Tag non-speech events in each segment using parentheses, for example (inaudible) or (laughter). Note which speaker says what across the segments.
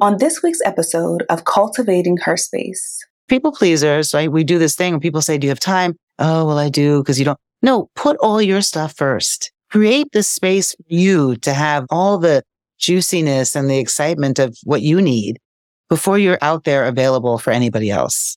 Speaker 1: On this week's episode of Cultivating Her Space,
Speaker 2: people pleasers, right? We do this thing when people say, Do you have time? Oh, well, I do because you don't. No, put all your stuff first. Create the space for you to have all the juiciness and the excitement of what you need before you're out there available for anybody else.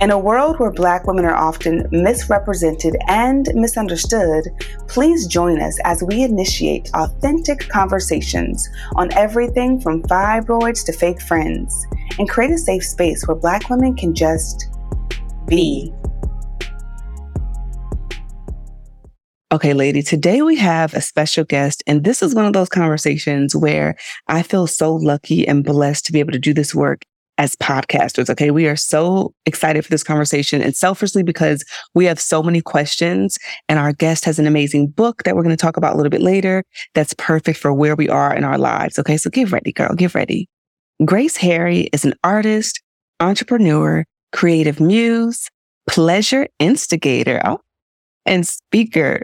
Speaker 1: In a world where Black women are often misrepresented and misunderstood, please join us as we initiate authentic conversations on everything from fibroids to fake friends and create a safe space where Black women can just be. Okay, lady, today we have a special guest, and this is one of those conversations where I feel so lucky and blessed to be able to do this work as podcasters. Okay. We are so excited for this conversation and selfishly because we have so many questions and our guest has an amazing book that we're going to talk about a little bit later. That's perfect for where we are in our lives. Okay. So get ready, girl. Get ready. Grace Harry is an artist, entrepreneur, creative muse, pleasure instigator, oh, and speaker.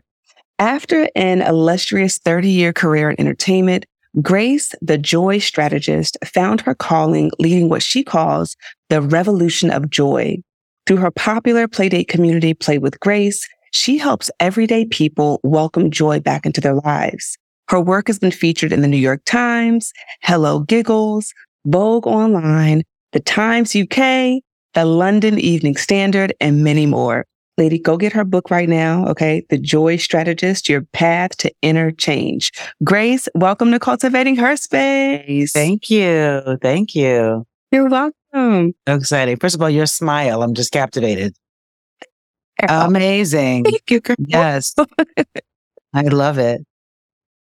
Speaker 1: After an illustrious 30 year career in entertainment, Grace, the joy strategist, found her calling leading what she calls the revolution of joy. Through her popular playdate community, Play with Grace, she helps everyday people welcome joy back into their lives. Her work has been featured in the New York Times, Hello Giggles, Vogue Online, The Times UK, the London Evening Standard, and many more. Lady, go get her book right now. Okay. The Joy Strategist, Your Path to Inner Change. Grace, welcome to Cultivating Her Space.
Speaker 2: Thank you. Thank you.
Speaker 1: You're welcome.
Speaker 2: So exciting. First of all, your smile, I'm just captivated. Amazing.
Speaker 1: Thank you. Girl.
Speaker 2: Yes. (laughs) I love it.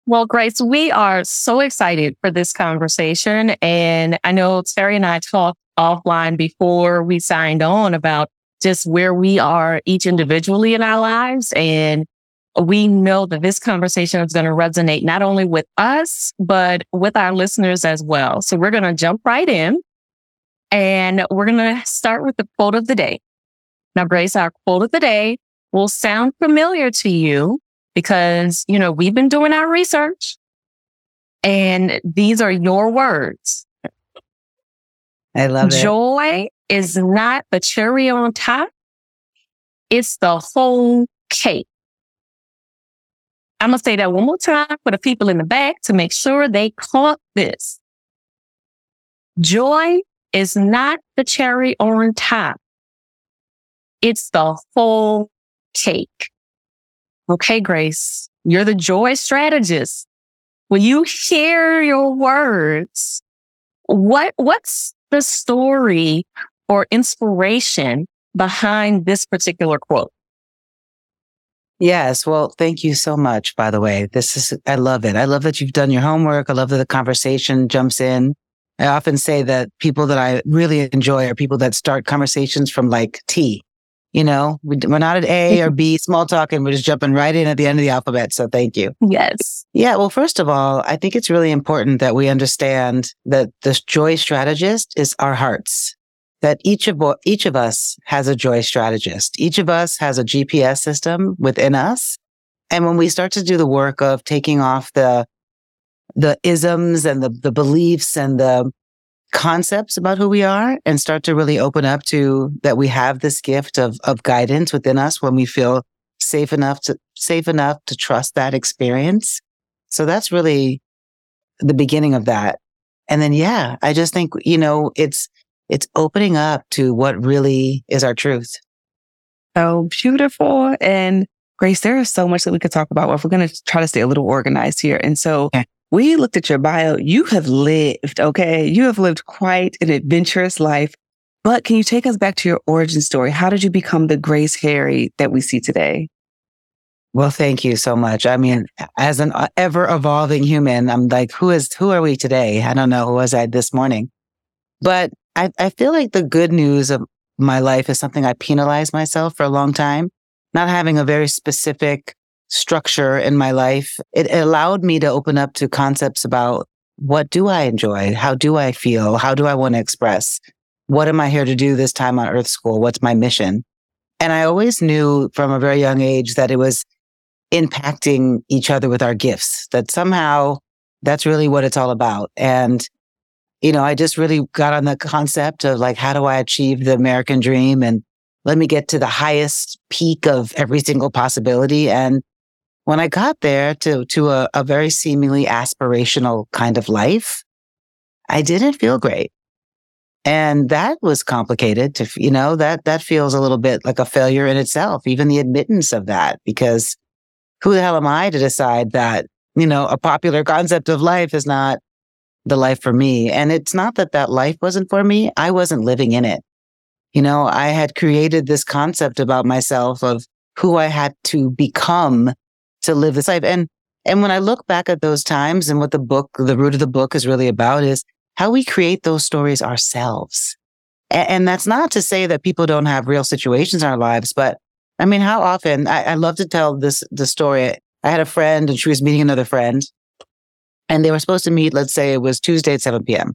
Speaker 3: Well, Grace, we are so excited for this conversation. And I know Terri and I talked offline before we signed on about just where we are each individually in our lives. And we know that this conversation is going to resonate not only with us, but with our listeners as well. So we're going to jump right in and we're going to start with the quote of the day. Now, Grace, our quote of the day will sound familiar to you because, you know, we've been doing our research and these are your words.
Speaker 2: I love it.
Speaker 3: Joy is not the cherry on top. It's the whole cake. I'm going to say that one more time for the people in the back to make sure they caught this. Joy is not the cherry on top. It's the whole cake. Okay, Grace, you're the joy strategist. When you hear your words, what, what's the story or inspiration behind this particular quote?
Speaker 2: Yes. Well, thank you so much, by the way. This is, I love it. I love that you've done your homework. I love that the conversation jumps in. I often say that people that I really enjoy are people that start conversations from like T. You know, we're not at A or B small talk and we're just jumping right in at the end of the alphabet. So thank you.
Speaker 3: Yes.
Speaker 2: Yeah. Well, first of all, I think it's really important that we understand that this joy strategist is our hearts that each of each of us has a joy strategist. Each of us has a GPS system within us. And when we start to do the work of taking off the the isms and the the beliefs and the concepts about who we are and start to really open up to that we have this gift of of guidance within us when we feel safe enough to safe enough to trust that experience. So that's really the beginning of that. And then yeah, I just think you know, it's it's opening up to what really is our truth.
Speaker 1: So beautiful. And Grace, there is so much that we could talk about if we're going to try to stay a little organized here. And so okay. we looked at your bio. You have lived, okay? You have lived quite an adventurous life. But can you take us back to your origin story? How did you become the Grace Harry that we see today?
Speaker 2: Well, thank you so much. I mean, as an uh, ever evolving human, I'm like, who is, who are we today? I don't know. Who was I this morning? But I, I feel like the good news of my life is something I penalized myself for a long time. Not having a very specific structure in my life, it allowed me to open up to concepts about what do I enjoy? How do I feel? How do I want to express? What am I here to do this time on Earth School? What's my mission? And I always knew from a very young age that it was impacting each other with our gifts, that somehow that's really what it's all about. And, you know, I just really got on the concept of like, how do I achieve the American dream? And let me get to the highest peak of every single possibility. And when I got there to, to a, a very seemingly aspirational kind of life, I didn't feel great. And that was complicated to, you know, that, that feels a little bit like a failure in itself, even the admittance of that, because who the hell am I to decide that, you know, a popular concept of life is not the life for me? And it's not that that life wasn't for me. I wasn't living in it. You know, I had created this concept about myself of who I had to become to live this life. And and when I look back at those times and what the book, the root of the book is really about is how we create those stories ourselves. And, and that's not to say that people don't have real situations in our lives, but I mean, how often I, I love to tell this the story. I had a friend and she was meeting another friend and they were supposed to meet, let's say it was Tuesday at 7 p.m.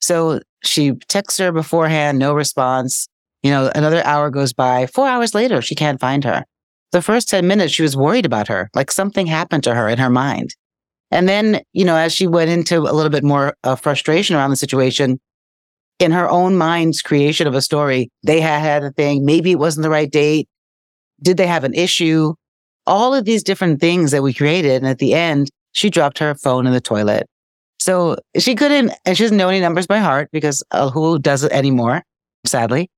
Speaker 2: So she texts her beforehand, no response. You know, another hour goes by. Four hours later, she can't find her the first 10 minutes, she was worried about her, like something happened to her in her mind. And then, you know, as she went into a little bit more uh, frustration around the situation, in her own mind's creation of a story, they had had a thing. Maybe it wasn't the right date. Did they have an issue? All of these different things that we created. And at the end, she dropped her phone in the toilet. So she couldn't, and she doesn't know any numbers by heart because uh, who does it anymore, sadly.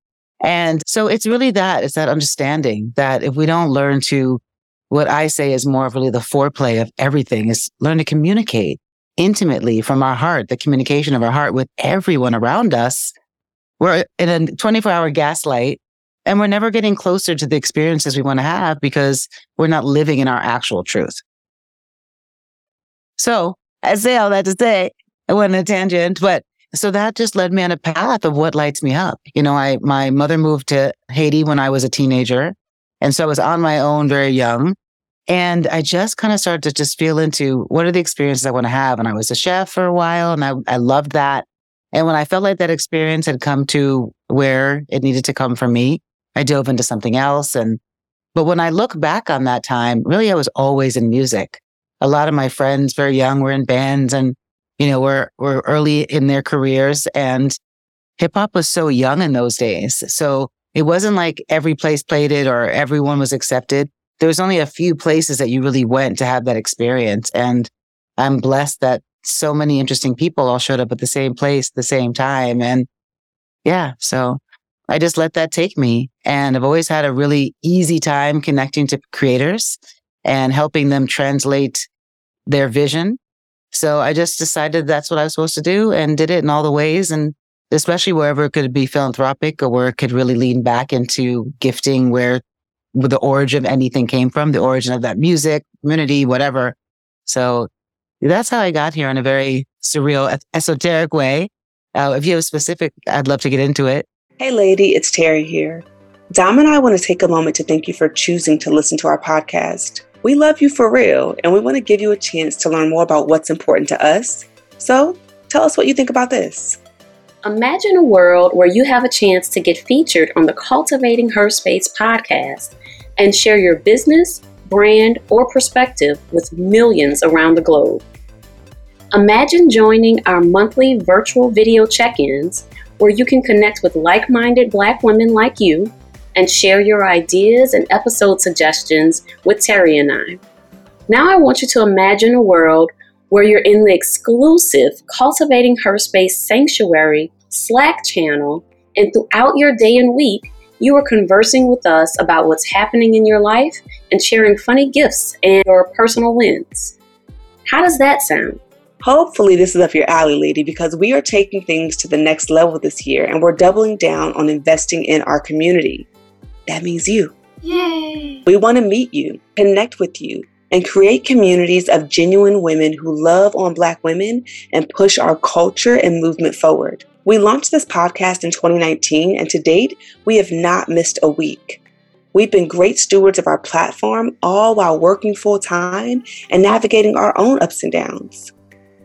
Speaker 2: And so it's really that, it's that understanding that if we don't learn to, what I say is more of really the foreplay of everything is learn to communicate intimately from our heart, the communication of our heart with everyone around us. We're in a 24 hour gaslight and we're never getting closer to the experiences we want to have because we're not living in our actual truth. So I say all that to say, I went on a tangent, but so that just led me on a path of what lights me up. You know, I, my mother moved to Haiti when I was a teenager. And so I was on my own very young. And I just kind of started to just feel into what are the experiences I want to have. And I was a chef for a while and I, I loved that. And when I felt like that experience had come to where it needed to come for me, I dove into something else. And, but when I look back on that time, really, I was always in music. A lot of my friends, very young, were in bands and you know, were, were early in their careers and hip hop was so young in those days. So it wasn't like every place played it or everyone was accepted. There was only a few places that you really went to have that experience. And I'm blessed that so many interesting people all showed up at the same place, the same time. And yeah, so I just let that take me. And I've always had a really easy time connecting to creators and helping them translate their vision so I just decided that's what I was supposed to do and did it in all the ways. And especially wherever it could be philanthropic or where it could really lean back into gifting where, the origin of anything came from, the origin of that music, community, whatever. So that's how I got here in a very surreal, esoteric way. Uh, if you have specific, I'd love to get into it.
Speaker 1: Hey, lady, it's Terri here. Dom and I want to take a moment to thank you for choosing to listen to our podcast. We love you for real, and we want to give you a chance to learn more about what's important to us. So, tell us what you think about this.
Speaker 4: Imagine a world where you have a chance to get featured on the Cultivating Her Space podcast and share your business, brand, or perspective with millions around the globe. Imagine joining our monthly virtual video check ins where you can connect with like minded Black women like you and share your ideas and episode suggestions with Terri and I. Now, I want you to imagine a world where you're in the exclusive Cultivating Her Space Sanctuary Slack channel, and throughout your day and week, you are conversing with us about what's happening in your life and sharing funny gifts and your personal wins. How does that sound?
Speaker 1: Hopefully, this is up your alley, lady, because we are taking things to the next level this year and we're doubling down on investing in our community. That means you.
Speaker 4: Yay!
Speaker 1: We want to meet you, connect with you, and create communities of genuine women who love on Black women and push our culture and movement forward. We launched this podcast in 2019, and to date, we have not missed a week. We've been great stewards of our platform, all while working full time and navigating our own ups and downs.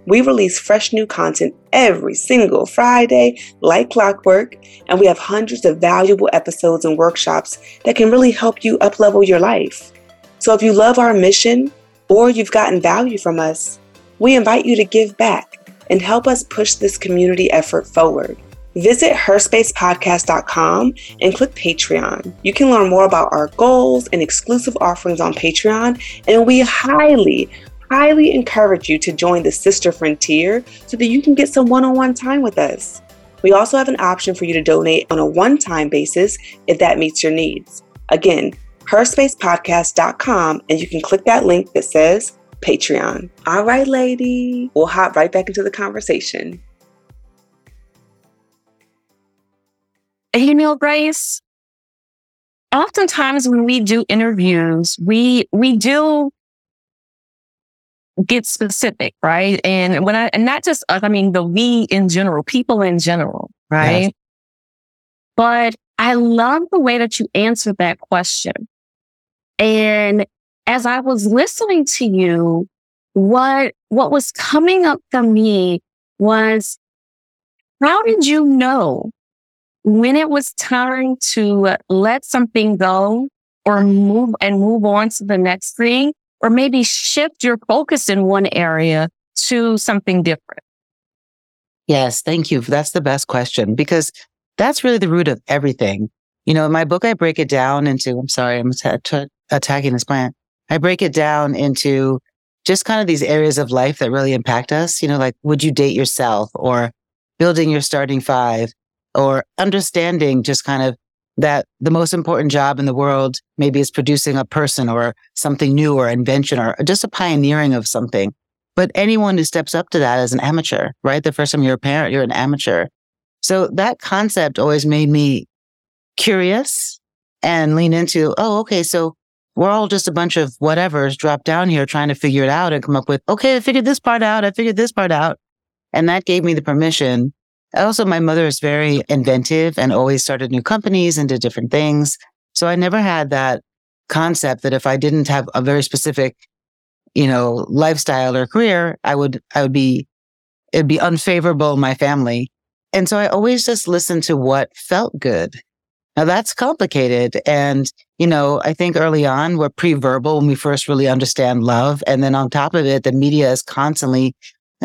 Speaker 1: We release fresh new content every single Friday, like clockwork, and we have hundreds of valuable episodes and workshops that can really help you uplevel your life. So if you love our mission or you've gotten value from us, we invite you to give back and help us push this community effort forward. Visit herspacepodcast.com and click Patreon. You can learn more about our goals and exclusive offerings on Patreon, and we highly, highly encourage you to join the Sister Frontier so that you can get some one on one time with us. We also have an option for you to donate on a one time basis if that meets your needs. Again, herspacepodcast.com, and you can click that link that says Patreon. All right, lady, we'll hop right back into the conversation.
Speaker 3: You know, Grace, oftentimes when we do interviews, we we do get specific, right? And when I, and not just us, I mean, the we in general, people in general, right? Yes. But I love the way that you answered that question. And as I was listening to you, what, what was coming up for me was, how did you know when it was time to let something go or move and move on to the next thing or maybe shift your focus in one area to something different?
Speaker 2: Yes, thank you. That's the best question because that's really the root of everything. You know, in my book, I break it down into, I'm sorry, I'm attacking this plant. I break it down into just kind of these areas of life that really impact us. You know, like, would you date yourself or building your starting five or understanding just kind of that the most important job in the world maybe is producing a person or something new or invention or just a pioneering of something. But anyone who steps up to that as an amateur, right? The first time you're a parent, you're an amateur. So that concept always made me curious and lean into, oh, okay, so we're all just a bunch of whatevers dropped down here trying to figure it out and come up with, okay, I figured this part out. I figured this part out. And that gave me the permission also, my mother is very inventive and always started new companies and did different things. So I never had that concept that if I didn't have a very specific, you know, lifestyle or career, I would, I would be, it'd be unfavorable in my family. And so I always just listened to what felt good. Now that's complicated. And, you know, I think early on we're pre-verbal when we first really understand love. And then on top of it, the media is constantly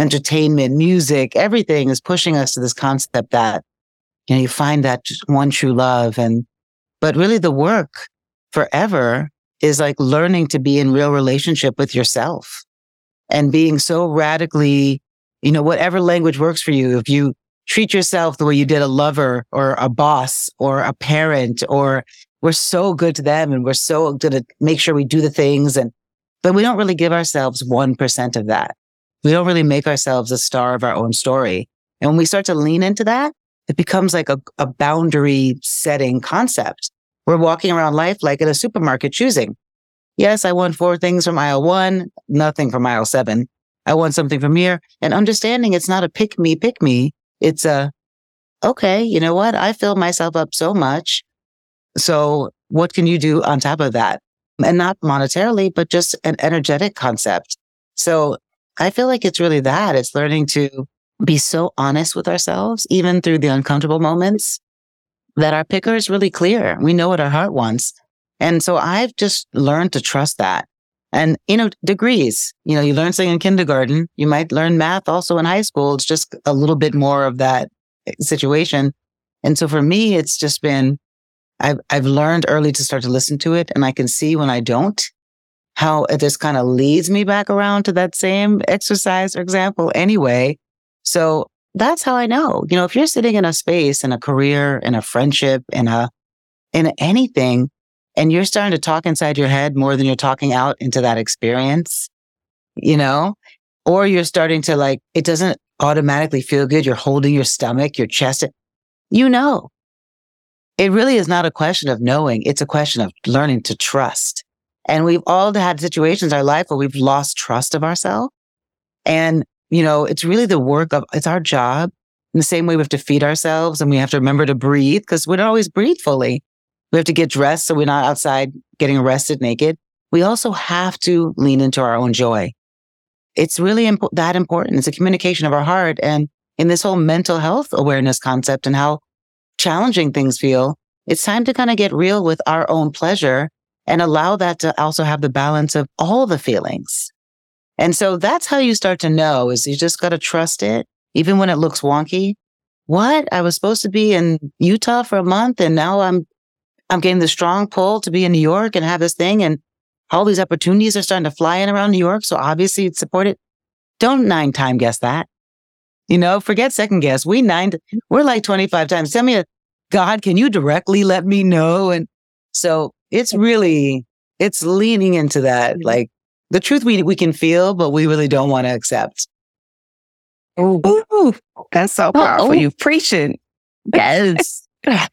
Speaker 2: entertainment, music, everything is pushing us to this concept that, you know, you find that one true love. And, but really the work forever is like learning to be in real relationship with yourself and being so radically, you know, whatever language works for you. If you treat yourself the way you did a lover or a boss or a parent or we're so good to them and we're so good to make sure we do the things and, but we don't really give ourselves 1% of that. We don't really make ourselves a star of our own story. And when we start to lean into that, it becomes like a, a boundary setting concept. We're walking around life like in a supermarket choosing. Yes, I want four things from aisle one, nothing from aisle seven. I want something from here and understanding it's not a pick me, pick me. It's a, okay, you know what? I fill myself up so much. So what can you do on top of that? And not monetarily, but just an energetic concept. So I feel like it's really that. It's learning to be so honest with ourselves, even through the uncomfortable moments, that our picker is really clear. We know what our heart wants. And so I've just learned to trust that. And, you know, degrees, you know, you learn something in kindergarten. You might learn math also in high school. It's just a little bit more of that situation. And so for me, it's just been, I've, I've learned early to start to listen to it and I can see when I don't how it just kind of leads me back around to that same exercise or example anyway. So that's how I know, you know, if you're sitting in a space, in a career, in a friendship, in a, in anything, and you're starting to talk inside your head more than you're talking out into that experience, you know, or you're starting to like, it doesn't automatically feel good. You're holding your stomach, your chest, you know. It really is not a question of knowing. It's a question of learning to trust. And we've all had situations in our life where we've lost trust of ourselves. And, you know, it's really the work of, it's our job in the same way we have to feed ourselves and we have to remember to breathe because we don't always breathe fully. We have to get dressed so we're not outside getting arrested naked. We also have to lean into our own joy. It's really that important. It's a communication of our heart. And in this whole mental health awareness concept and how challenging things feel, it's time to kind of get real with our own pleasure and allow that to also have the balance of all the feelings. And so that's how you start to know is you just got to trust it, even when it looks wonky. What? I was supposed to be in Utah for a month and now I'm, I'm getting the strong pull to be in New York and have this thing. And all these opportunities are starting to fly in around New York. So obviously it's supported. Don't nine time guess that. You know, forget second guess. We nine, we're like 25 times. Tell me, a God, can you directly let me know? And so it's really, it's leaning into that. Mm-hmm. Like the truth we, we can feel, but we really don't want to accept.
Speaker 1: Ooh, Ooh that's so powerful. Oh, You preaching.
Speaker 3: Yes. (laughs)
Speaker 1: that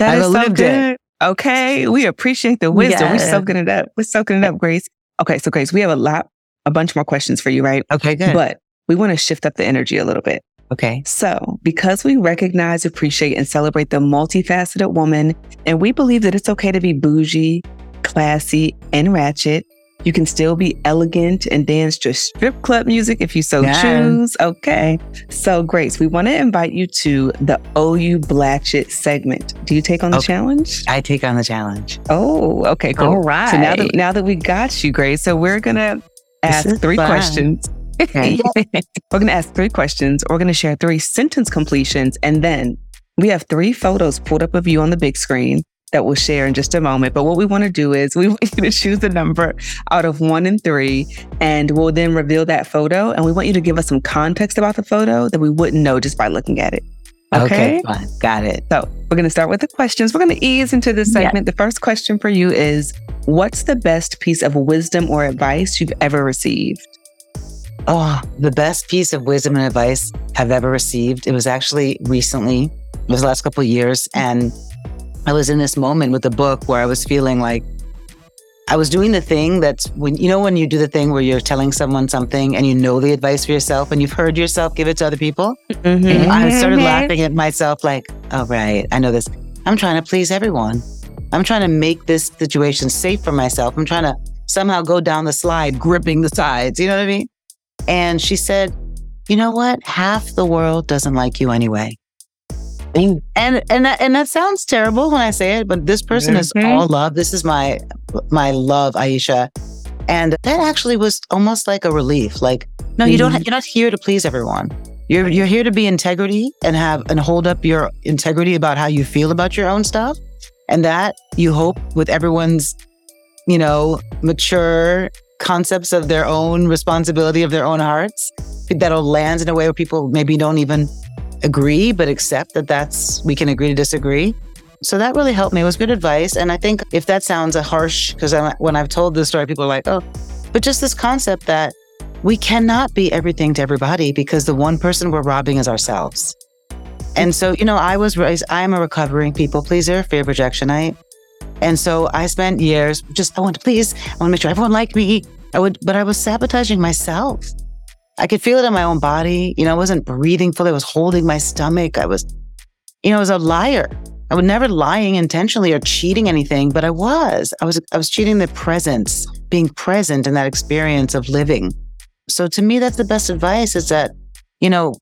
Speaker 1: is so good. It. Okay. We appreciate the wisdom. Yeah. We're soaking it up. We're soaking it up, Grace. Okay. So Grace, we have a lot, a bunch more questions for you, right?
Speaker 2: Okay, good.
Speaker 1: But we want to shift up the energy a little bit.
Speaker 2: Okay.
Speaker 1: So, because we recognize, appreciate, and celebrate the multifaceted woman, and we believe that it's okay to be bougie, classy, and ratchet, you can still be elegant and dance to strip club music if you so yeah. choose. Okay. So, Grace, we want to invite you to the OU Blatchet segment. Do you take on the okay. challenge?
Speaker 2: I take on the challenge.
Speaker 1: Oh, okay, cool.
Speaker 3: All right.
Speaker 1: So now that now that we got you, Grace, so we're gonna ask three fun. questions Okay. we're going to ask three questions. We're going to share three sentence completions. And then we have three photos pulled up of you on the big screen that we'll share in just a moment. But what we want to do is we (laughs) want you to choose a number out of one and three, and we'll then reveal that photo. And we want you to give us some context about the photo that we wouldn't know just by looking at it. Okay.
Speaker 2: okay fine. Got it.
Speaker 1: So we're going to start with the questions. We're going to ease into this segment. Yeah. The first question for you is What's the best piece of wisdom or advice you've ever received?
Speaker 2: Oh, the best piece of wisdom and advice I've ever received. It was actually recently, it was the last couple of years. And I was in this moment with a book where I was feeling like I was doing the thing that's when, you know, when you do the thing where you're telling someone something and you know the advice for yourself and you've heard yourself give it to other people. Mm-hmm. I started mm-hmm. laughing at myself like, oh, right, I know this. I'm trying to please everyone. I'm trying to make this situation safe for myself. I'm trying to somehow go down the slide, gripping the sides. You know what I mean? And she said, you know what? Half the world doesn't like you anyway. And and that, and that sounds terrible when I say it, but this person mm-hmm. is all love. This is my my love, Aisha. And that actually was almost like a relief. Like, no, you don't. Mm-hmm. you're not here to please everyone. You're you're here to be integrity and have and hold up your integrity about how you feel about your own stuff, and that you hope with everyone's, you know, mature concepts of their own responsibility of their own hearts that'll land in a way where people maybe don't even agree but accept that that's we can agree to disagree. So that really helped me. It was good advice. And i think if that sounds a harsh because when i've told this story people are like oh but just this concept that we cannot be everything to everybody because the one person we're robbing is ourselves. And so you know i was raised i am a recovering people pleaser fear of projectionite and so I spent years just, I want to please, I want to make sure everyone liked me. I would, but I was sabotaging myself. I could feel it in my own body. You know, I wasn't breathing fully. I was holding my stomach. I was, you know, I was a liar. I was never lying intentionally or cheating anything, but I was. I was, I was cheating the presence, being present in that experience of living. So to me, that's the best advice is that, you know,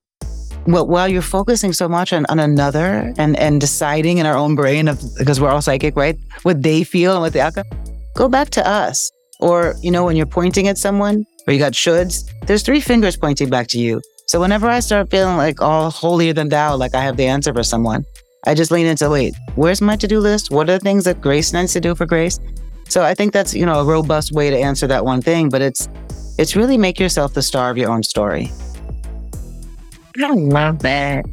Speaker 2: well, while you're focusing so much on, on another and, and deciding in our own brain of because we're all psychic, right? What they feel and what they outcome, go back to us. Or, you know, when you're pointing at someone or you got shoulds, there's three fingers pointing back to you. So whenever I start feeling like all holier than thou, like I have the answer for someone, I just lean into wait, where's my to-do list? What are the things that Grace needs to do for Grace? So I think that's, you know, a robust way to answer that one thing, but it's it's really make yourself the star of your own story.
Speaker 3: I love that.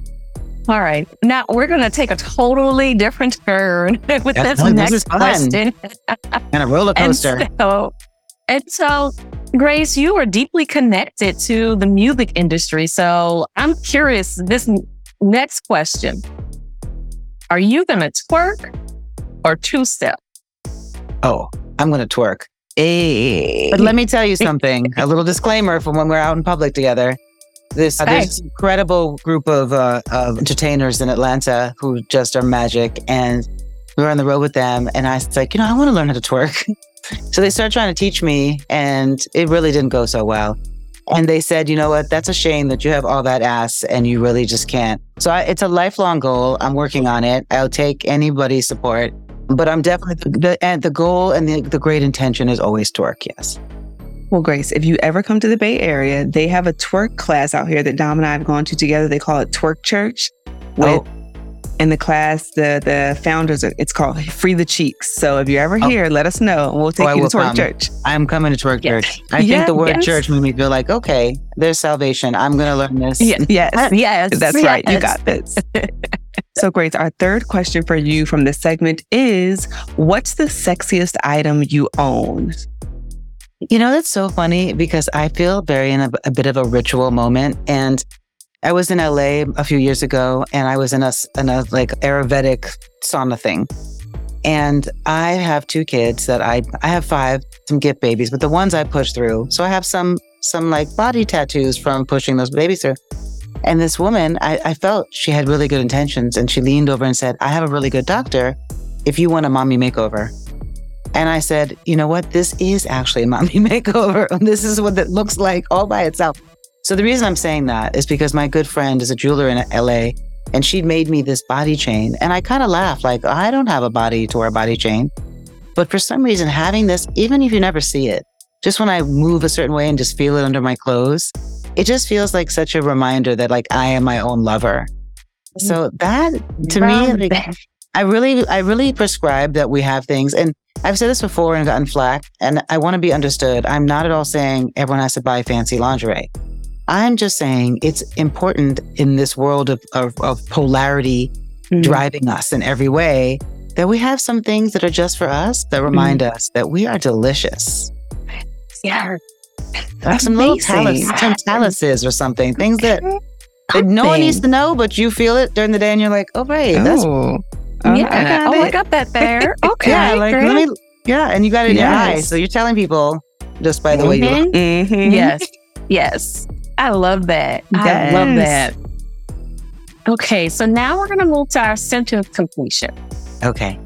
Speaker 3: All right. Now we're going to take a totally different turn (laughs) with this next question.
Speaker 2: and a roller coaster.
Speaker 3: And so, and so, Grace, you are deeply connected to the music industry. So I'm curious this next question. Are you going to twerk or two step?
Speaker 2: Oh, I'm going to twerk. Hey. But let me tell you (laughs) something a little disclaimer from when we're out in public together. This, uh, there's an incredible group of, uh, of entertainers in Atlanta who just are magic. And we were on the road with them. And I was like, you know, I want to learn how to twerk. (laughs) so they started trying to teach me, and it really didn't go so well. And they said, you know what? That's a shame that you have all that ass and you really just can't. So I, it's a lifelong goal. I'm working on it. I'll take anybody's support, but I'm definitely the, the and the goal and the, the great intention is always twerk. Yes.
Speaker 1: Well, Grace, if you ever come to the Bay Area, they have a twerk class out here that Dom and I have gone to together. They call it Twerk Church. With, oh. In the class, the the founders, it's called Free the Cheeks. So if you're ever oh. here, let us know and we'll take oh, you to Twerk come. Church.
Speaker 2: I'm coming to Twerk yes. Church. I yeah, think the word yes. church made me feel like, okay, there's salvation. I'm going to learn this.
Speaker 1: Yeah, yes, (laughs) yes. That's yes. right. You got this. so, Grace, our third question for you from this segment is What's the sexiest item you own?
Speaker 2: You know, that's so funny because I feel very in a, a, bit of a ritual moment. And I was in LA a few years ago and I was in a, in a like Ayurvedic sauna thing. And I have two kids that I, I have five, some gift babies, but the ones I push through. So I have some, some like body tattoos from pushing those babies through. And this woman, I, I felt she had really good intentions and she leaned over and said, I have a really good doctor if you want a mommy makeover. And I said, you know what? This is actually a mommy (laughs) makeover. this is what it looks like all by itself. So the reason I'm saying that is because my good friend is a jeweler in LA and she made me this body chain. And I kind of laughed like, I don't have a body to wear a body chain. But for some reason, having this, even if you never see it, just when I move a certain way and just feel it under my clothes, it just feels like such a reminder that like I am my own lover. So that to me, like, I really, I really prescribe that we have things. And I've said this before and gotten flack, and I want to be understood. I'm not at all saying everyone has to buy fancy lingerie. I'm just saying it's important in this world of, of, of polarity mm-hmm. driving us in every way that we have some things that are just for us that remind mm-hmm. us that we are delicious.
Speaker 3: Yeah.
Speaker 2: Like some little talus, some taluses or something, things that, that no one needs to know, but you feel it during the day and you're like, oh, right, that's
Speaker 3: oh. Yeah. I got oh, it. I got that there. (laughs) Okay.
Speaker 2: yeah, like great. let me. Yeah, and you got it in yes. your eyes, so you're telling people just by the mm-hmm. way you look.
Speaker 3: Mm-hmm. mm-hmm. Yes. Yes. I love that. Yes. I love that. Okay, so now we're going to move to our sentence completion.
Speaker 2: Okay.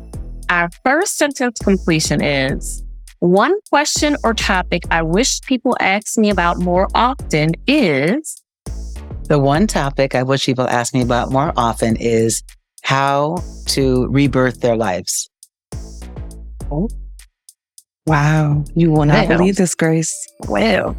Speaker 3: Our first sentence completion is one question or topic I wish people ask me about more often is.
Speaker 2: The one topic I wish people ask me about more often is how to rebirth their lives.
Speaker 1: Oh. Wow. You will not believe this, Grace.
Speaker 3: Well,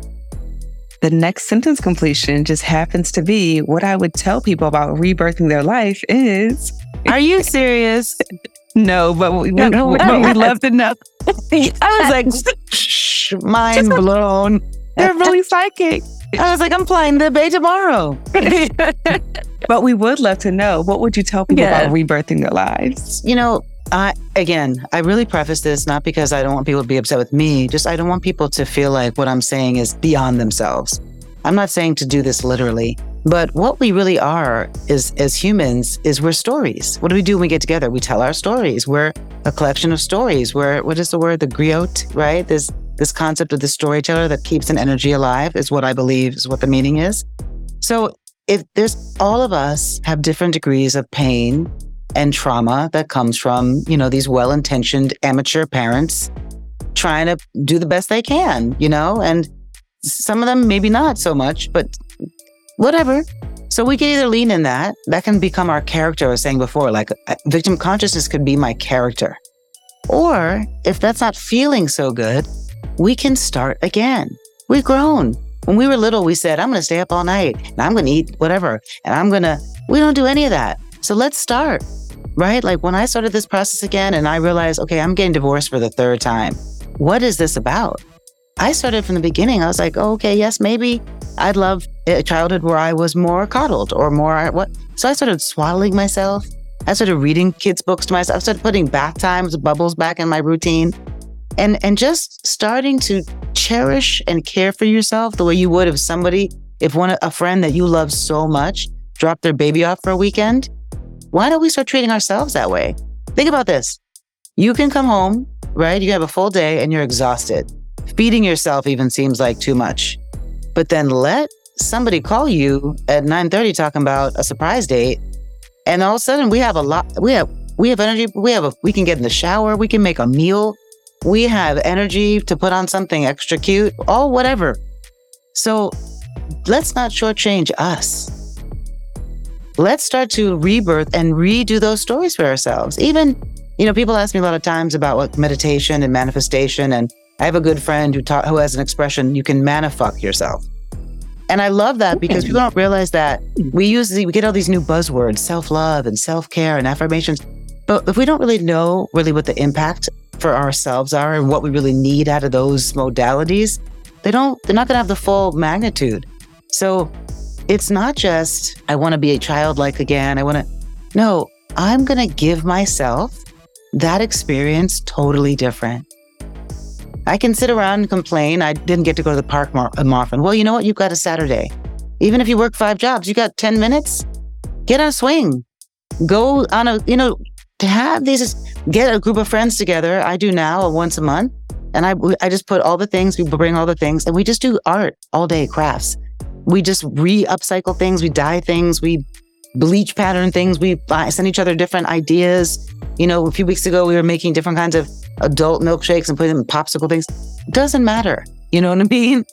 Speaker 1: the next sentence completion just happens to be what I would tell people about rebirthing their life is.
Speaker 2: Are you serious? (laughs)
Speaker 1: no, but we, no, no, but we love to know. (laughs)
Speaker 2: I was like, shh, mind blown.
Speaker 1: They're really psychic.
Speaker 2: I was like, I'm flying to the Bay tomorrow. (laughs)
Speaker 1: but we would love to know what would you tell people yeah. about rebirthing their lives?
Speaker 2: You know, I again, I really preface this not because I don't want people to be upset with me, just I don't want people to feel like what I'm saying is beyond themselves. I'm not saying to do this literally, but what we really are is as humans is we're stories. What do we do when we get together? We tell our stories. We're a collection of stories. We're what is the word? The griot, right? There's this concept of the storyteller that keeps an energy alive is what I believe is what the meaning is. So if there's all of us have different degrees of pain and trauma that comes from, you know, these well-intentioned amateur parents trying to do the best they can, you know, and some of them maybe not so much, but whatever. So we can either lean in that, that can become our character, I was saying before, like uh, victim consciousness could be my character. Or if that's not feeling so good, we can start again. We've grown. When we were little, we said, I'm going to stay up all night and I'm going to eat whatever. And I'm going to, we don't do any of that. So let's start, right? Like when I started this process again and I realized, okay, I'm getting divorced for the third time. What is this about? I started from the beginning. I was like, oh, okay, yes, maybe I'd love a childhood where I was more coddled or more what. So I started swaddling myself. I started reading kids' books to myself. I started putting bath times, bubbles back in my routine. And and just starting to cherish and care for yourself the way you would if somebody if one a friend that you love so much dropped their baby off for a weekend why don't we start treating ourselves that way? Think about this. You can come home right? You have a full day and you're exhausted. Feeding yourself even seems like too much. But then let somebody call you at 9:30 talking about a surprise date and all of a sudden we have a lot we have we have energy we have a we can get in the shower we can make a meal we have energy to put on something extra cute, or whatever. So let's not shortchange us. Let's start to rebirth and redo those stories for ourselves. Even, you know, people ask me a lot of times about what meditation and manifestation. And I have a good friend who taught, who has an expression, you can manifuck yourself. And I love that because people don't realize that we use the, we get all these new buzzwords, self-love and self-care and affirmations. But if we don't really know really what the impact for ourselves are and what we really need out of those modalities, they don't, they're not going to have the full magnitude. So it's not just, I want to be a childlike again. I want to, no, I'm going to give myself that experience totally different. I can sit around and complain. I didn't get to go to the park more, more often. Well, you know what? You've got a Saturday. Even if you work five jobs, you got 10 minutes. Get on a swing. Go on a, you know, to have these, get a group of friends together. I do now once a month. And I, I just put all the things, we bring all the things, and we just do art all day, crafts. We just re upcycle things, we dye things, we bleach pattern things, we buy, send each other different ideas. You know, a few weeks ago, we were making different kinds of adult milkshakes and putting them in popsicle things. Doesn't matter. You know what I mean?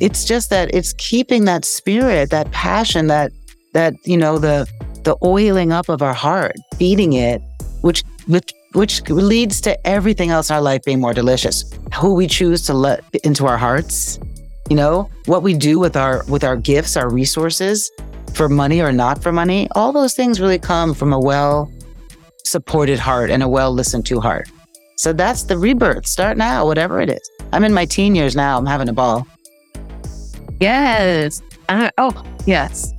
Speaker 2: It's just that it's keeping that spirit, that passion, that, that, you know, the, the oiling up of our heart, feeding it which which which leads to everything else in our life being more delicious. Who we choose to let into our hearts, you know, what we do with our with our gifts, our resources, for money or not for money, all those things really come from a well supported heart and a well listened to heart. So that's the rebirth. Start now, whatever it is. I'm in my teen years now. I'm having a ball.
Speaker 3: Yes. Uh, oh, yes.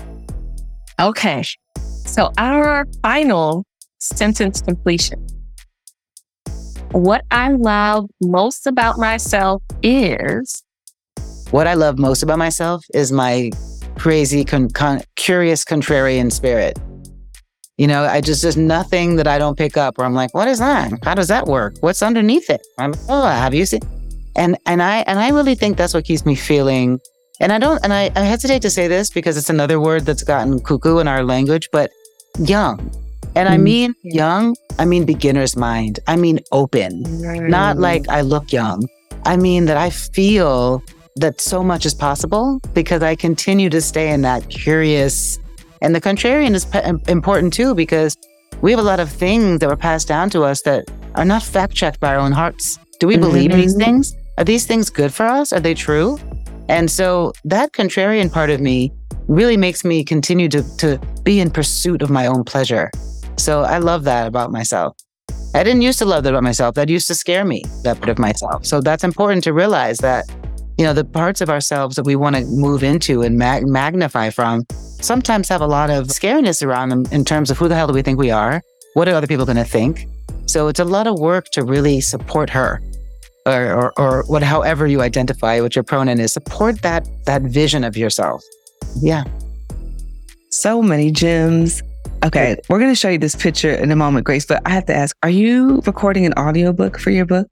Speaker 3: Okay. So our final sentence completion. What I love most about myself is.
Speaker 2: What I love most about myself is my crazy, con- con- curious, contrarian spirit. You know, I just, there's nothing that I don't pick up where I'm like, what is that? How does that work? What's underneath it? I'm, oh, have you seen? And, and I, and I really think that's what keeps me feeling. And I don't, and I, I hesitate to say this because it's another word that's gotten cuckoo in our language, but young. And I mm. mean young, I mean beginner's mind. I mean open, not like I look young. I mean that I feel that so much is possible because I continue to stay in that curious. And the contrarian is pe- important too because we have a lot of things that were passed down to us that are not fact checked by our own hearts. Do we believe mm-hmm. these things? Are these things good for us? Are they true? And so that contrarian part of me really makes me continue to, to be in pursuit of my own pleasure. So I love that about myself. I didn't used to love that about myself. That used to scare me, that part of myself. So that's important to realize that, you know, the parts of ourselves that we want to move into and mag- magnify from sometimes have a lot of scariness around them in terms of who the hell do we think we are? What are other people going to think? So it's a lot of work to really support her or, or, or what, however you identify what your pronoun is, support that, that vision of yourself. Yeah.
Speaker 1: So many gems Okay, we're going to show you this picture in a moment, Grace, but I have to ask, are you recording an audiobook for your book?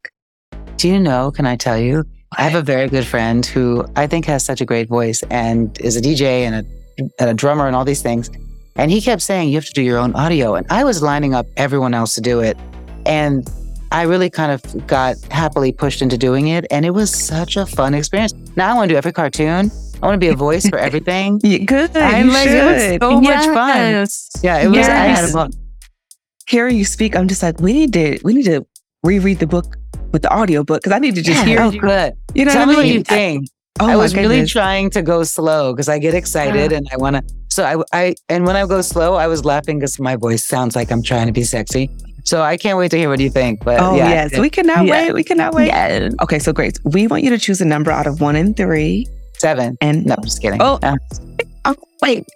Speaker 2: Do you know, can I tell you? I have a very good friend who I think has such a great voice and is a DJ and a, and a drummer and all these things. And he kept saying, you have to do your own audio. And I was lining up everyone else to do it. And I really kind of got happily pushed into doing it. And it was such a fun experience. Now I want to do every cartoon. I want to be a voice for everything. (laughs)
Speaker 1: good. I'm you like, should.
Speaker 2: it was so yes. much fun. Yeah, it was. Yes. I had a fun.
Speaker 1: Hearing you speak, I'm just like, we need to, we need to reread the book with the audio book because I need to just
Speaker 2: yeah,
Speaker 1: hear.
Speaker 2: Oh, you. good. You know Tell what, me what you think. I, oh I was really trying to go slow because I get excited yeah. and I want to. So I, I, and when I go slow, I was laughing because my voice sounds like I'm trying to be sexy. So I can't wait to hear what you think. But
Speaker 1: oh
Speaker 2: yeah,
Speaker 1: yes, we cannot yeah. wait. We cannot wait. Yeah. Okay, so great. We want you to choose a number out of one and three.
Speaker 2: Seven.
Speaker 1: And
Speaker 2: no, I'm just kidding.
Speaker 1: Oh, uh, oh wait.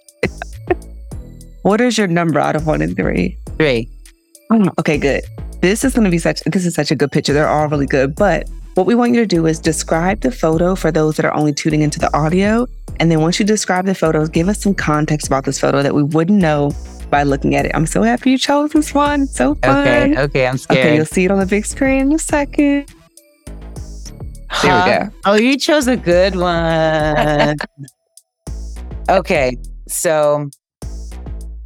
Speaker 1: what is your number out of one and three?
Speaker 2: Three.
Speaker 1: Oh, okay, good. This is going to be such. This is such a good picture. They're all really good. But what we want you to do is describe the photo for those that are only tuning into the audio. And then once you describe the photos, give us some context about this photo that we wouldn't know by looking at it. I'm so happy you chose this one. So fun.
Speaker 2: Okay, okay, I'm scared.
Speaker 1: Okay, you'll see it on the big screen in a second. There we go.
Speaker 2: Oh, you chose a good one. (laughs) okay, so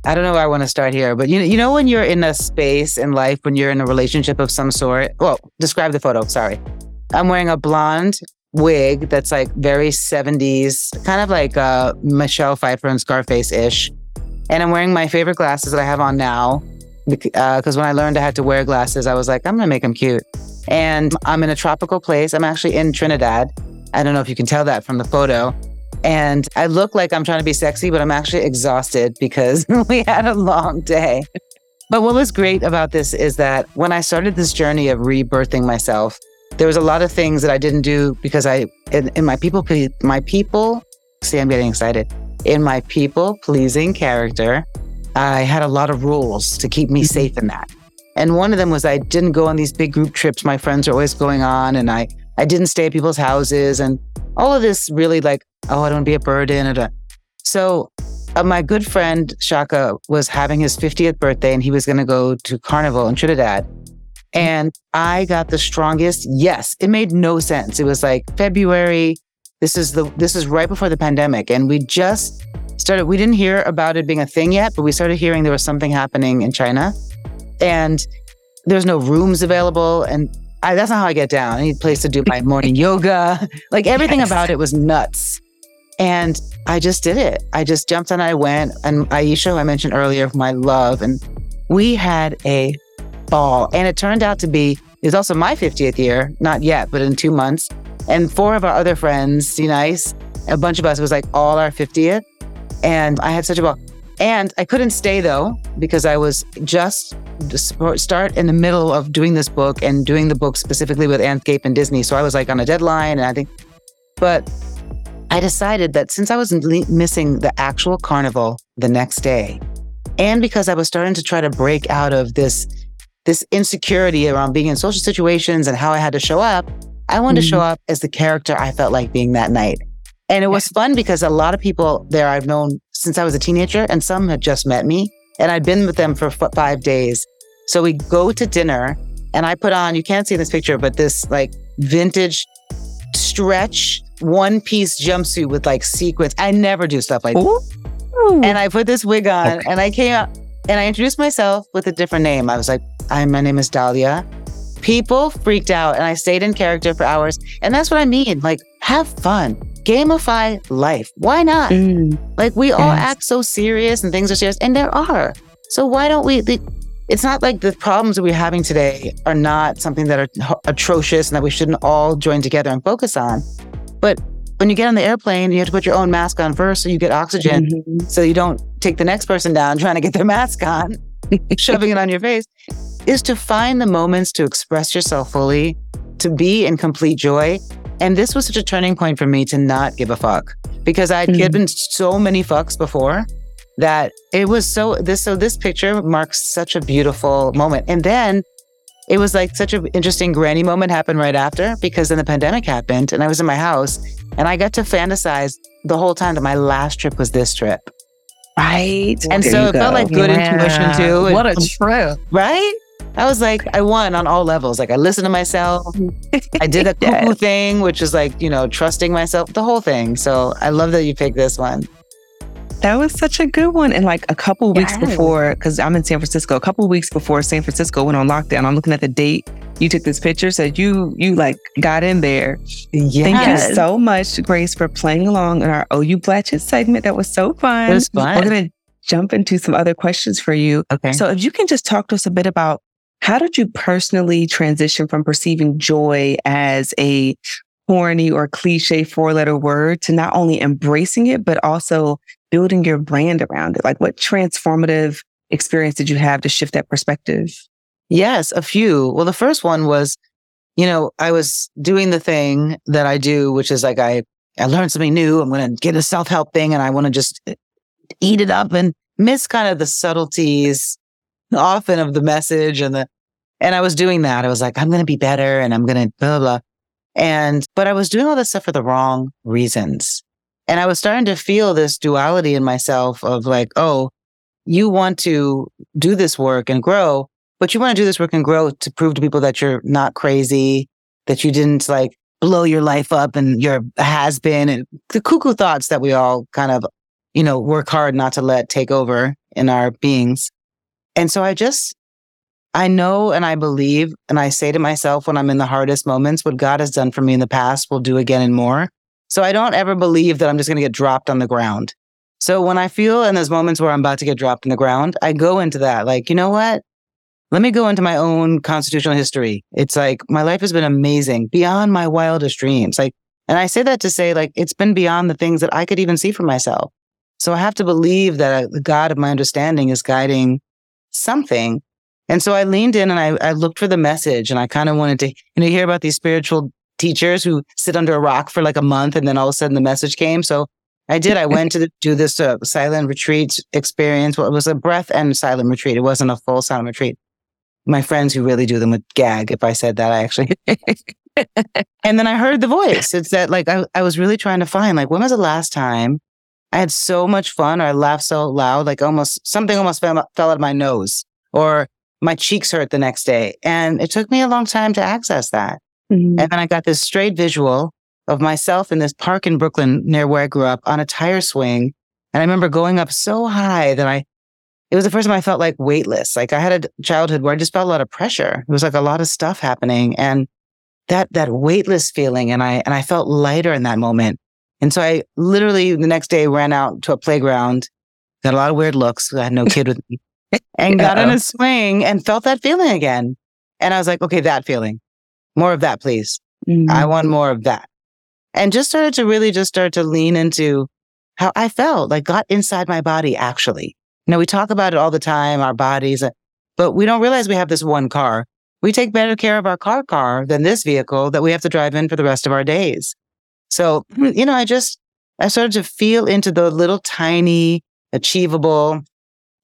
Speaker 2: I don't know where I want to start here, but you know, you know when you're in a space in life when you're in a relationship of some sort. Well, describe the photo. Sorry, I'm wearing a blonde wig that's like very 70s, kind of like uh, Michelle Pfeiffer and Scarface ish, and I'm wearing my favorite glasses that I have on now because uh, when I learned I had to wear glasses, I was like, I'm gonna make them cute. And I'm in a tropical place. I'm actually in Trinidad. I don't know if you can tell that from the photo. And I look like I'm trying to be sexy, but I'm actually exhausted because (laughs) we had a long day. But what was great about this is that when I started this journey of rebirthing myself, there was a lot of things that I didn't do because I, in, in my people, my people, see, I'm getting excited. In my people pleasing character, I had a lot of rules to keep me mm-hmm. safe in that. And one of them was I didn't go on these big group trips my friends are always going on. And I, I didn't stay at people's houses. And all of this really like, oh, I don't want to be a burden. So uh, my good friend Shaka was having his 50th birthday and he was going to go to Carnival in Trinidad. And I got the strongest yes. It made no sense. It was like February. This is the this is right before the pandemic. And we just started we didn't hear about it being a thing yet, but we started hearing there was something happening in China and there's no rooms available. And I, that's not how I get down. I need a place to do my morning (laughs) yoga. Like everything yes. about it was nuts. And I just did it. I just jumped on. I went. And Aisha, who I mentioned earlier, my love, and we had a ball. And it turned out to be, it's also my 50th year, not yet, but in two months. And four of our other friends, see nice, a bunch of us, was like all our 50th. And I had such a ball. And I couldn't stay though, because I was just start in the middle of doing this book and doing the book specifically with Anthgate and Disney. So I was like on a deadline and I think, but I decided that since I was missing the actual carnival the next day, and because I was starting to try to break out of this this insecurity around being in social situations and how I had to show up, I wanted mm-hmm. to show up as the character I felt like being that night. And it was fun because a lot of people there I've known since I was a teenager, and some had just met me. And I'd been with them for f- five days. So we go to dinner, and I put on, you can't see this picture, but this like vintage stretch one piece jumpsuit with like sequins. I never do stuff like that. And I put this wig on, okay. and I came out and I introduced myself with a different name. I was like, "Hi, my name is Dahlia." People freaked out, and I stayed in character for hours. And that's what I mean. Like, have fun gamify life. Why not? Mm, like we yes. all act so serious and things are serious, and there are. So why don't we? The, it's not like the problems that we're having today are not something that are atrocious and that we shouldn't all join together and focus on. But when you get on the airplane, you have to put your own mask on first so you get oxygen mm-hmm. so you don't take the next person down trying to get their mask on, (laughs) shoving it on your face, is to find the moments to express yourself fully, to be in complete joy, and this was such a turning point for me to not give a fuck because I'd mm-hmm. given so many fucks before that it was so this so this picture marks such a beautiful moment. And then it was like such an interesting granny moment happened right after because then the pandemic happened and I was in my house and I got to fantasize the whole time that my last trip was this trip.
Speaker 1: Right.
Speaker 2: And there so it go. felt like good yeah. intuition too.
Speaker 3: What a trip.
Speaker 2: Right? I was like, I won on all levels. Like I listened to myself. I did a cuckoo yes. thing, which is like, you know, trusting myself, the whole thing. So I love that you picked this one.
Speaker 1: That was such a good one. And like a couple weeks before, because I'm in San Francisco, a couple weeks before San Francisco went on lockdown, I'm looking at the date you took this picture. So you you like got in there. Yes. Thank you so much, Grace, for playing along in our OU Blatchet segment. That was so fun.
Speaker 2: It was fun.
Speaker 1: We're gonna jump into some other questions for you.
Speaker 2: Okay.
Speaker 1: So if you can just talk to us a bit about how did you personally transition from perceiving joy as a corny or cliche four letter word to not only embracing it, but also building your brand around it? Like what transformative experience did you have to shift that perspective?
Speaker 2: Yes, a few. Well, the first one was, you know, I was doing the thing that I do, which is like I, I learned something new. I'm going to get a self help thing and I want to just eh, eat it up and miss kind of the subtleties often of the message and the, and I was doing that. I was like, I'm going to be better and I'm going to blah, blah. And, but I was doing all this stuff for the wrong reasons. And I was starting to feel this duality in myself of like, oh, you want to do this work and grow, but you want to do this work and grow to prove to people that you're not crazy, that you didn't like blow your life up and you're has been and the cuckoo thoughts that we all kind of, you know, work hard not to let take over in our beings. And so I just, I know and I believe and I say to myself when I'm in the hardest moments, what God has done for me in the past will do again and more. So I don't ever believe that I'm just going to get dropped on the ground. So when I feel in those moments where I'm about to get dropped on the ground, I go into that like, you know what? Let me go into my own constitutional history. It's like my life has been amazing beyond my wildest dreams. Like, and I say that to say like it's been beyond the things that I could even see for myself. So I have to believe that God of my understanding is guiding something and so I leaned in and I, I looked for the message and I kind of wanted to, you know, hear about these spiritual teachers who sit under a rock for like a month and then all of a sudden the message came. So I did. I went to the, do this uh, silent retreat experience. Well, it was a breath and silent retreat. It wasn't a full silent retreat. My friends who really do them would gag if I said that. I actually. (laughs) and then I heard the voice. It's that like I, I was really trying to find like when was the last time I had so much fun or I laughed so loud, like almost something almost fell, fell out of my nose or my cheeks hurt the next day. And it took me a long time to access that. Mm-hmm. And then I got this straight visual of myself in this park in Brooklyn near where I grew up on a tire swing. And I remember going up so high that I, it was the first time I felt like weightless. Like I had a childhood where I just felt a lot of pressure. It was like a lot of stuff happening and that, that weightless feeling. And I, and I felt lighter in that moment. And so I literally the next day ran out to a playground, got a lot of weird looks. I had no kid with me (laughs) and got on a swing and felt that feeling again. And I was like, okay, that feeling, more of that, please. Mm-hmm. I want more of that. And just started to really just start to lean into how I felt like got inside my body actually. You know, we talk about it all the time, our bodies, uh, but we don't realize we have this one car. We take better care of our car car than this vehicle that we have to drive in for the rest of our days. So, hmm, you know, I just, I started to feel into the little tiny, achievable,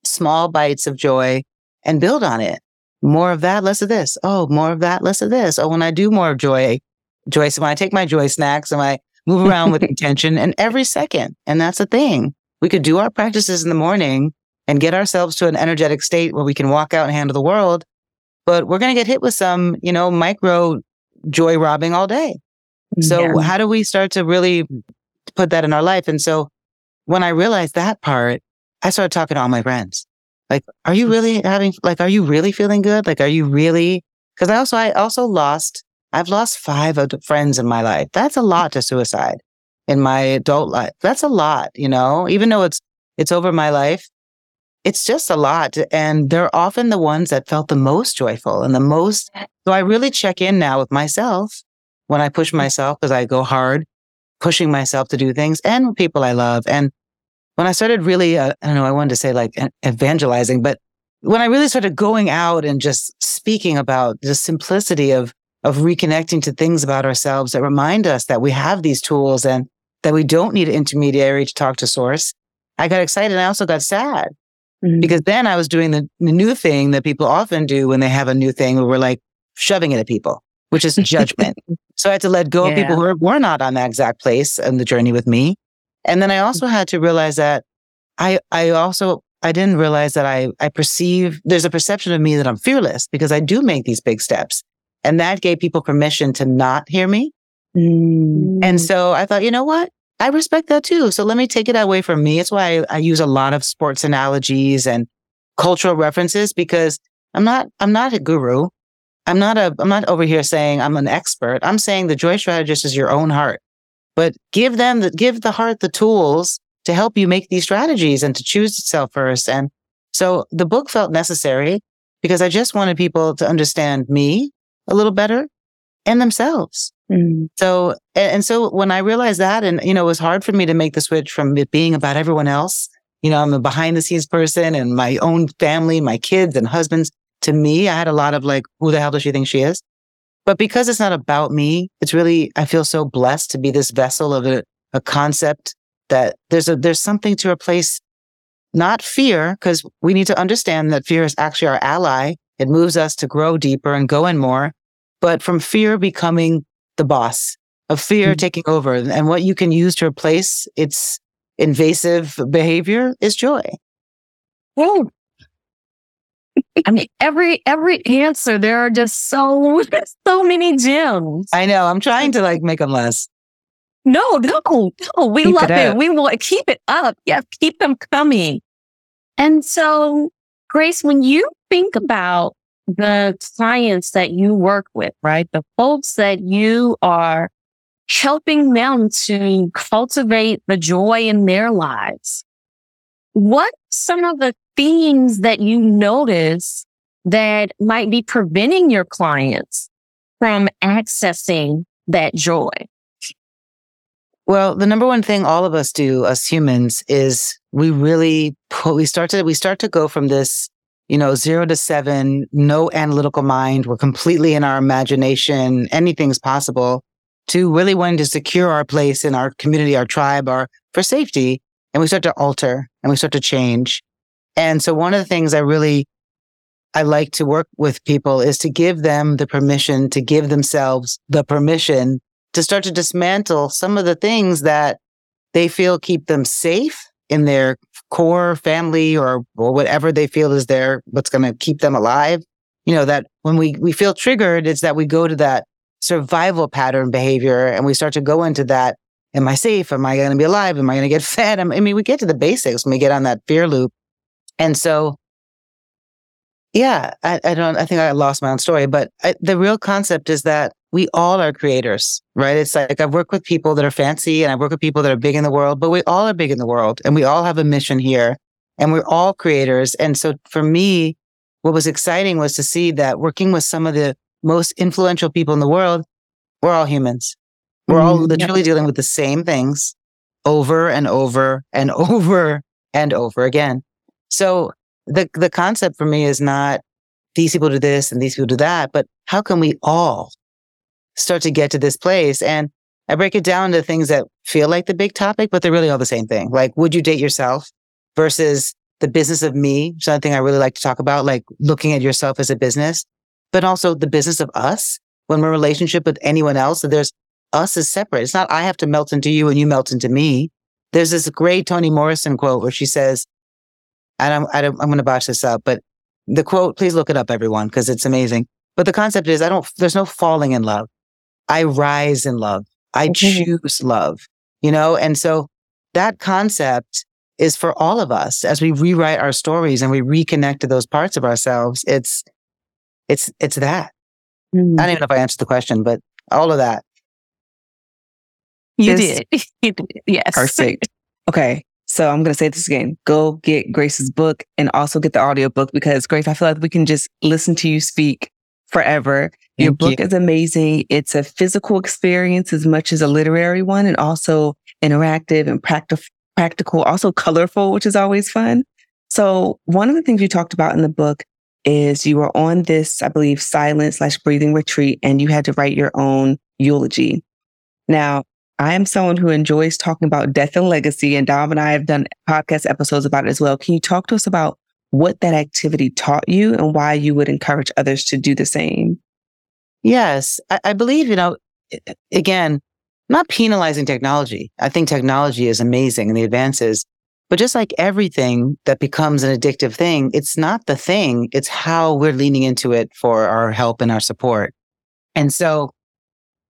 Speaker 2: small bites of joy and build on it. More of that, less of this. Oh, more of that, less of this. Oh, when I do more of joy, joy, so when I take my joy snacks and I move around with (laughs) intention and every second. And that's the thing. We could do our practices in the morning and get ourselves to an energetic state where we can walk out and handle the world. But we're going to get hit with some, you know, micro joy robbing all day. So yeah. how do we start to really put that in our life? And so when I realized that part, I started talking to all my friends. Like, are you mm. really having, like, are you really feeling good? Like, are you really? Cause I also, I also lost, I've lost five friends in my life. That's a mm. lot to suicide in my adult life. That's a lot, you know, even though it's, it's over my life. It's just a lot. And they're often the ones that felt the most joyful and the most. So I really check in now with myself when I push myself because I go hard pushing myself to do things and people I love. And when I started really, uh, I don't know, I wanted to say like evangelizing, but when I really started going out and just speaking about the simplicity of, of reconnecting to things about ourselves that remind us that we have these tools and that we don't need an intermediary to talk to source, I got excited. And I also got sad mm-hmm. because then I was doing the, the new thing that people often do when they have a new thing where we're like shoving it at people, which is judgment. (laughs) so I had to let go yeah. of people who were, were not on that exact place in the journey with me and then I also had to realize that I, I also, I didn't realize that I, I perceive, there's a perception of me that I'm fearless because I do make these big steps. And that gave people permission to not hear me. Mm. And so I thought, you know what? I respect that too. So let me take it away from me. It's why I, I use a lot of sports analogies and cultural references because I'm not, I'm not a guru. I'm not a, I'm not over here saying I'm an expert. I'm saying the joy strategist is your own heart but give them the, give the heart the tools to help you make these strategies and to choose itself first. And so the book felt necessary because I just wanted people to understand me a little better and themselves. Mm. So, and, and, so when I realized that, and, you know, it was hard for me to make the switch from it being about everyone else. You know, I'm a behind the scenes person and my own family, my kids and husbands. To me, I had a lot of like, who the hell does she think she is? But because it's not about me, it's really, I feel so blessed to be this vessel of a, a concept that there's a, there's something to replace not fear, because we need to understand that fear is actually our ally. It moves us to grow deeper and go in more. But from fear becoming the boss, of fear mm-hmm. taking over. And what you can use to replace its invasive behavior is joy.
Speaker 3: Well, I mean, every every answer there are just so (laughs) so many gems.
Speaker 2: I know. I'm trying to like make them less.
Speaker 3: No, no, no. We keep love it, it. We will keep it up. Yeah, keep them coming. And so, Grace, when you think about the clients that you work with, right? The folks that you are helping them to cultivate the joy in their lives. What some of the things that you notice that might be preventing your clients from accessing that joy?
Speaker 2: Well, the number one thing all of us do, us humans, is we really put, we start to, we start to go from this, you know, zero to seven, no analytical mind. We're completely in our imagination. Anything's possible to really wanting to secure our place in our community, our tribe, our for safety. And we start to alter and we start to change. And so one of the things I really I like to work with people is to give them the permission to give themselves the permission to start to dismantle some of the things that they feel keep them safe in their core family or, or whatever they feel is their what's going to keep them alive. You know, that when we, we feel triggered, it's that we go to that survival pattern behavior and we start to go into that. Am I safe? Am I going to be alive? Am I going to get (laughs) fed? I mean, we get to the basics when we get on that fear loop. And so, yeah, I, I don't, I think I lost my own story, but I, the real concept is that we all are creators, right? It's like I've worked with people that are fancy and I work with people that are big in the world, but we all are big in the world and we all have a mission here and we're all creators. And so for me, what was exciting was to see that working with some of the most influential people in the world, we're all humans. We're all mm-hmm. literally dealing with the same things over and over and (laughs) over and over again. So the, the concept for me is not these people do this and these people do that, but how can we all start to get to this place? And I break it down to things that feel like the big topic, but they're really all the same thing. Like, would you date yourself versus the business of me? Something I really like to talk about, like looking at yourself as a business but also the business of us when we're in relationship with anyone else. So there's us is separate. It's not I have to melt into you and you melt into me. There's this great Toni Morrison quote where she says, and I'm, I am going to botch this up, but the quote, please look it up, everyone, because it's amazing. But the concept is I don't, there's no falling in love. I rise in love. I mm-hmm. choose love, you know? And so that concept is for all of us as we rewrite our stories and we reconnect to those parts of ourselves. It's, it's it's that. Mm. I don't even know if I answered the question, but all of that.
Speaker 3: You (laughs) you did. Yes.
Speaker 1: Perfect. (laughs) Okay. So I'm going to say this again. Go get Grace's book and also get the audio book because Grace, I feel like we can just listen to you speak forever. Thank Your book you. is amazing. It's a physical experience as much as a literary one and also interactive and practical, practical, also colorful, which is always fun. So one of the things you talked about in the book is you were on this, I believe, silent slash breathing retreat and you had to write your own eulogy. Now, I am someone who enjoys talking about death and legacy, and Dom and I have done podcast episodes about it as well. Can you talk to us about what that activity taught you and why you would encourage others to do the same?
Speaker 2: Yes, I, I believe, you know, again, not penalizing technology. I think technology is amazing and the advances, but just like everything that becomes an addictive thing, it's not the thing, it's how we're leaning into it for our help and our support. And so,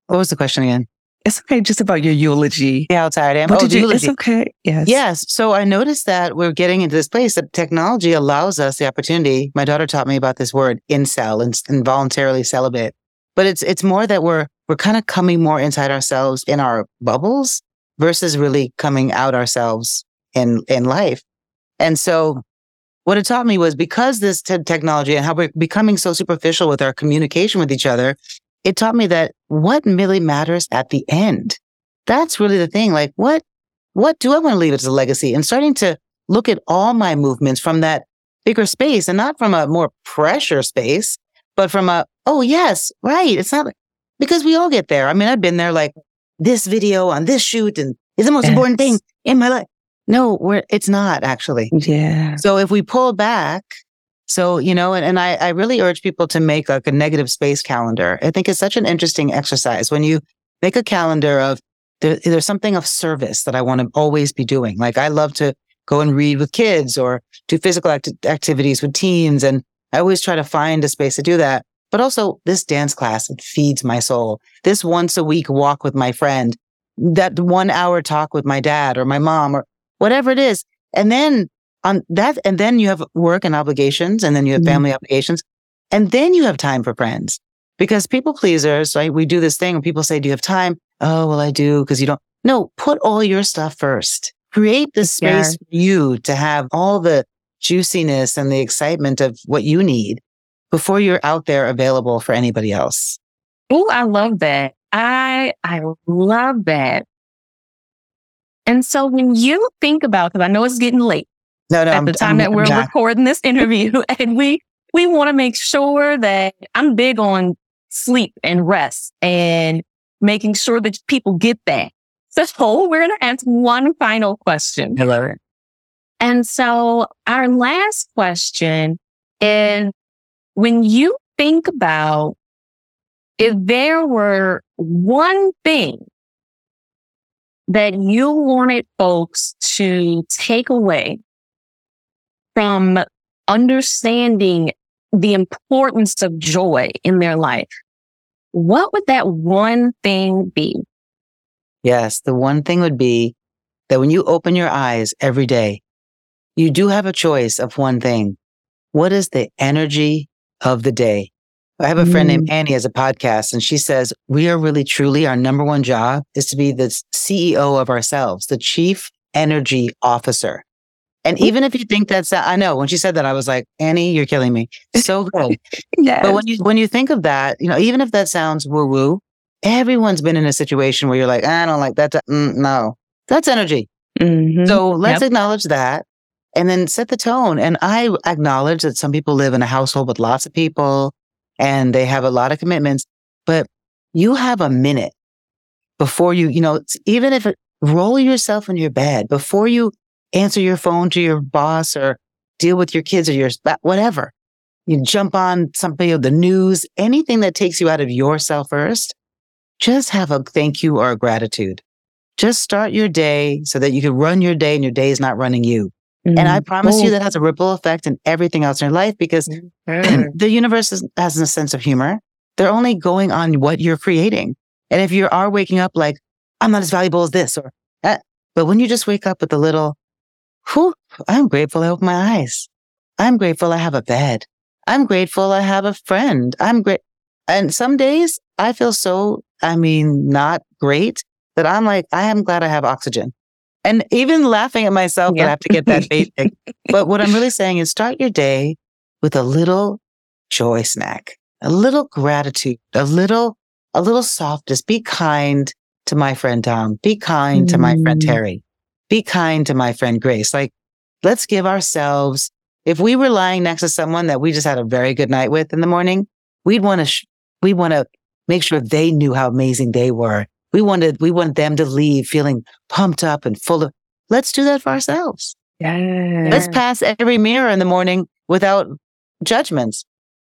Speaker 2: what was the question again?
Speaker 1: It's okay, just about your eulogy.
Speaker 2: Yeah, how tired I am.
Speaker 1: What oh, did you, It's okay. Yes.
Speaker 2: Yes. So I noticed that we're getting into this place that technology allows us the opportunity. My daughter taught me about this word incel and involuntarily celibate. But it's it's more that we're we're kind of coming more inside ourselves in our bubbles versus really coming out ourselves in in life. And so what it taught me was because this t- technology and how we're becoming so superficial with our communication with each other, it taught me that what really matters at the end. That's really the thing. Like what what do I want to leave as a legacy? And starting to look at all my movements from that bigger space and not from a more pressure space, but from a, oh yes, right. It's not because we all get there. I mean, I've been there like this video on this shoot and is the most yes. important thing in my life. No, we're, it's not actually.
Speaker 1: Yeah.
Speaker 2: So if we pull back, so, you know, and, and I, I really urge people to make like a negative space calendar. I think it's such an interesting exercise when you make a calendar of there, there's something of service that I want to always be doing. Like I love to go and read with kids or do physical act- activities with teens. And I always try to find a space to do that. But also this dance class, it feeds my soul. This once a week walk with my friend, that one hour talk with my dad or my mom or whatever it is. And then on that, and then you have work and obligations and then you have mm-hmm. family obligations. And then you have time for friends because people pleasers, right? We do this thing when people say, do you have time? Oh, well, I do because you don't. No, put all your stuff first. Create the space yeah. for you to have all the juiciness and the excitement of what you need before you're out there available for anybody else.
Speaker 3: Oh, I love that. I I love that. And so when you think about, because I know it's getting late
Speaker 2: no, no,
Speaker 3: at the time I'm, that we're recording this interview, (laughs) and we we want to make sure that I'm big on sleep and rest and making sure that people get that. So (laughs) we're going to ask one final question.
Speaker 2: Hello.
Speaker 3: And so our last question is when you think about if there were one thing that you wanted folks to take away from understanding the importance of joy in their life, what would that one thing be?
Speaker 2: Yes, the one thing would be that when you open your eyes every day, you do have a choice of one thing. What is the energy of the day? I have a friend mm. named Annie as a podcast and she says, we are really truly our number one job is to be the CEO of ourselves, the chief energy officer. And even if you think that's, I know when she said that, I was like, Annie, you're killing me. So good. (laughs) yes. But when you, when you think of that, you know, even if that sounds woo woo, everyone's been in a situation where you're like, I don't like that. Mm, no, that's energy. Mm-hmm. So let's yep. acknowledge that and then set the tone. And I acknowledge that some people live in a household with lots of people and they have a lot of commitments, but you have a minute before you, you know, even if it, roll yourself in your bed before you answer your phone to your boss or deal with your kids or your whatever. You jump on something of the news, anything that takes you out of yourself first. Just have a thank you or a gratitude. Just start your day so that you can run your day and your day is not running you. Mm-hmm. And I mm-hmm. promise you that has a ripple effect in everything else in your life because mm-hmm. (clears throat) the universe is, has a sense of humor. They're only going on what you're creating. And if you are waking up like, I'm not as valuable as this or that, but when you just wake up with a little, whew, I'm grateful I opened my eyes. I'm grateful I have a bed. I'm grateful I have a friend. I'm great. And some days I feel so, I mean, not great that I'm like, I am glad I have oxygen. And even laughing at myself yeah. that I have to get that basic. (laughs) but what I'm really saying is start your day with a little joy snack, a little gratitude, a little, a little softness. Be kind to my friend Dom. Be kind mm. to my friend mm. Terri be kind to my friend Grace. Like, let's give ourselves, if we were lying next to someone that we just had a very good night with in the morning, we'd want to, sh- we want to make sure they knew how amazing they were. We wanted, we want them to leave feeling pumped up and full of, let's do that for ourselves.
Speaker 3: Yeah.
Speaker 2: Let's pass every mirror in the morning without judgments.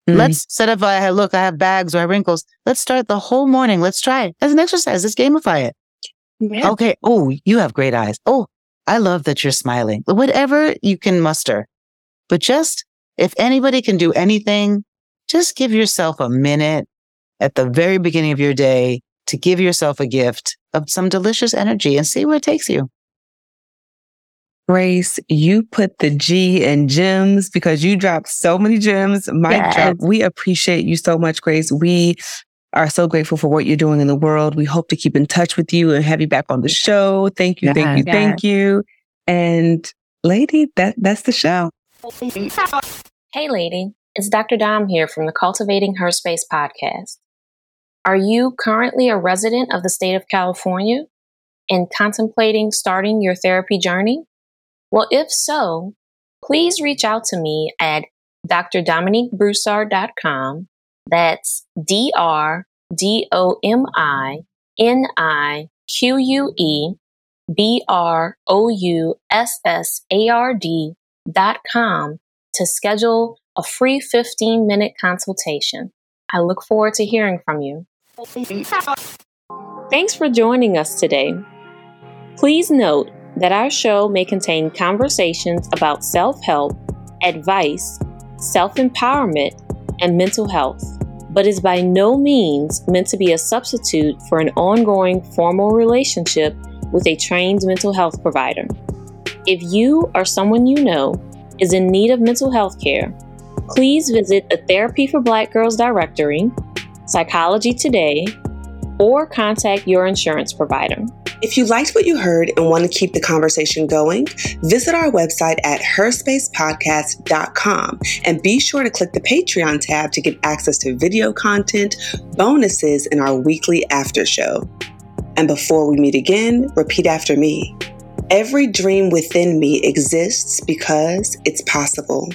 Speaker 2: Mm-hmm. Let's set up, I look, I have bags or I have wrinkles. Let's start the whole morning. Let's try it as an exercise. Let's gamify it. Yeah. Okay. Oh, you have great eyes. Oh, I love that you're smiling. Whatever you can muster. But just if anybody can do anything, just give yourself a minute at the very beginning of your day to give yourself a gift of some delicious energy and see where it takes you.
Speaker 1: Grace, you put the G in gems because you dropped so many gems. My yes. We appreciate you so much, Grace. We are so grateful for what you're doing in the world. We hope to keep in touch with you and have you back on the show. Thank you, thank you, thank you. And lady, that that's the show.
Speaker 4: Hey lady, it's Dr. Dom here from the Cultivating Her Space podcast. Are you currently a resident of the state of California and contemplating starting your therapy journey? Well, if so, please reach out to me at drdominiquebroussard.com that's D R D O M I N I Q U E B R O U S S A R D dot com to schedule a free 15 minute consultation. I look forward to hearing from you. Thanks for joining us today. Please note that our show may contain conversations about self help, advice, self empowerment, and mental health, but is by no means meant to be a substitute for an ongoing formal relationship with a trained mental health provider. If you or someone you know is in need of mental health care, please visit the Therapy for Black Girls directory, Psychology Today, or contact your insurance provider.
Speaker 1: If you liked what you heard and want to keep the conversation going, visit our website at herspacepodcast.com and be sure to click the Patreon tab to get access to video content, bonuses, and our weekly after show. And before we meet again, repeat after me. Every dream within me exists because it's possible.